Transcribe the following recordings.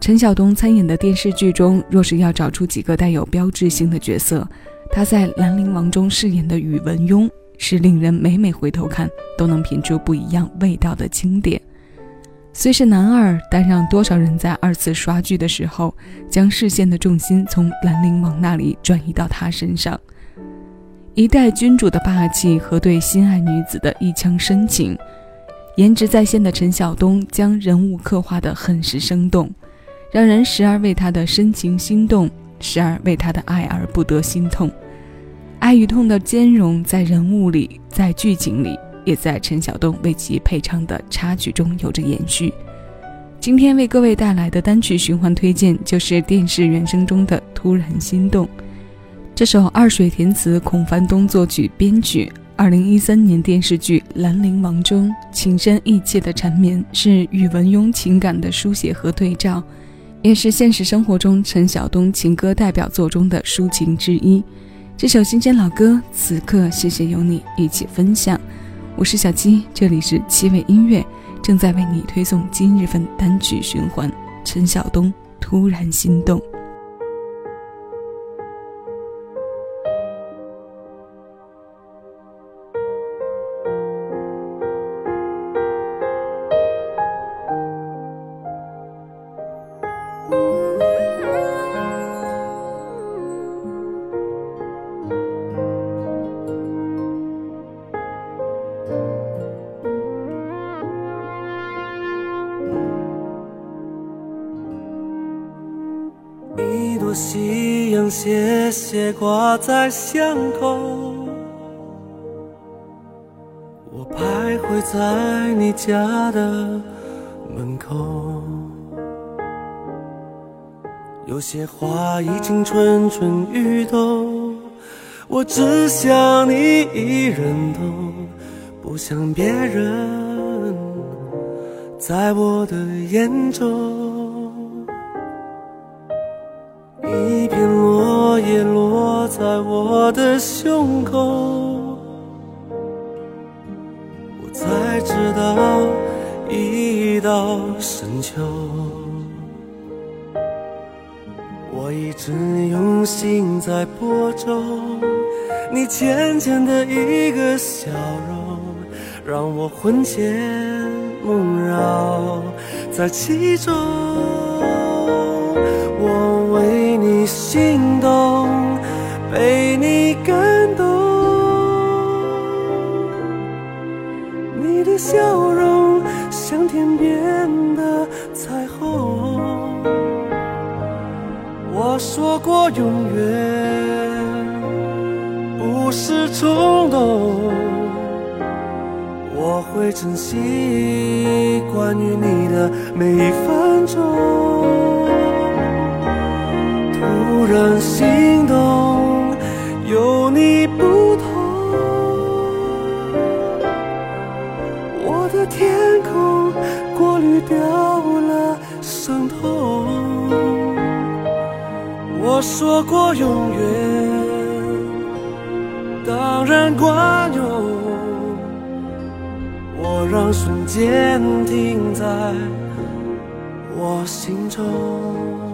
陈晓东参演的电视剧中，若是要找出几个带有标志性的角色，他在《兰陵王》中饰演的宇文邕是令人每每回头看都能品出不一样味道的经典。虽是男二，但让多少人在二次刷剧的时候，将视线的重心从兰陵王那里转移到他身上。一代君主的霸气和对心爱女子的一腔深情，颜值在线的陈晓东将人物刻画得很是生动。让人时而为他的深情心动，时而为他的爱而不得心痛。爱与痛的兼容，在人物里，在剧情里，也在陈晓东为其配唱的插曲中有着延续。今天为各位带来的单曲循环推荐，就是电视原声中的《突然心动》。这首二水填词，孔繁东作曲编曲。二零一三年电视剧《兰陵王》中情深意切的缠绵，是宇文邕情感的书写和对照。也是现实生活中陈晓东情歌代表作中的抒情之一。这首新鲜老歌，此刻谢谢有你一起分享。我是小七，这里是七味音乐，正在为你推送今日份单曲循环。陈晓东突然心动。夕阳斜斜挂在巷口，我徘徊在你家的门口。有些话已经蠢蠢欲动，我只想你一人懂，不想别人在我的眼中。一片落叶落在我的胸口，我才知道已到深秋。我一直用心在播种，你浅浅的一个笑容，让我魂牵梦绕在其中。你心动，被你感动。你的笑容像天边的彩虹。我说过永远不是冲动，我会珍惜关于你的每一分钟。突然心动，有你不同。我的天空过滤掉了伤痛。我说过永远，当然管用。我让瞬间停在我心中。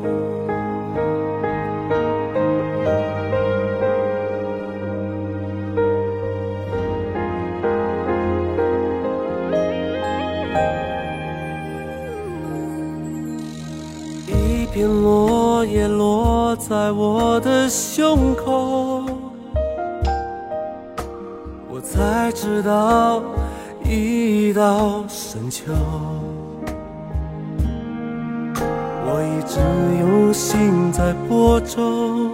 在我的胸口，我才知道已到深秋。我一直用心在播种，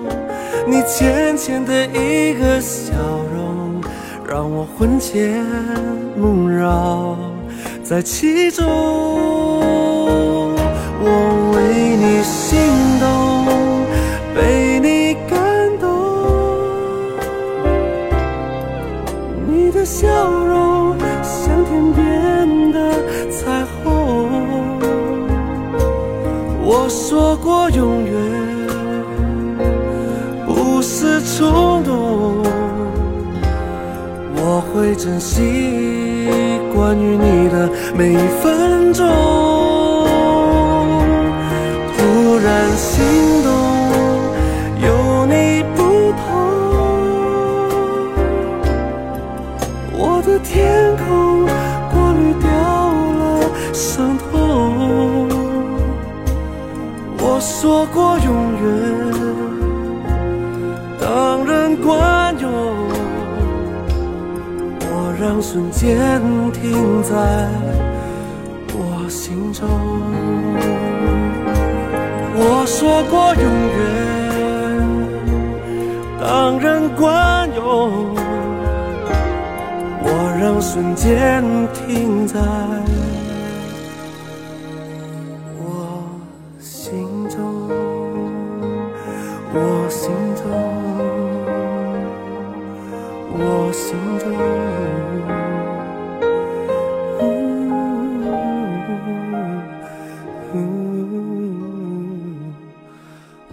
你浅浅的一个笑容，让我魂牵梦绕在其中。我为你心容像天边的彩虹。我说过永远不是冲动，我会珍惜关于你的每一分钟。天空过滤掉了伤痛。我说过永远，当然管用。我让瞬间停在我心中。我说过永远，当然管用。让瞬间停在我心中，我心中，我心中，呜呜，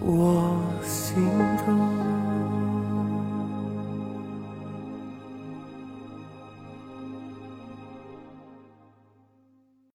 我心中。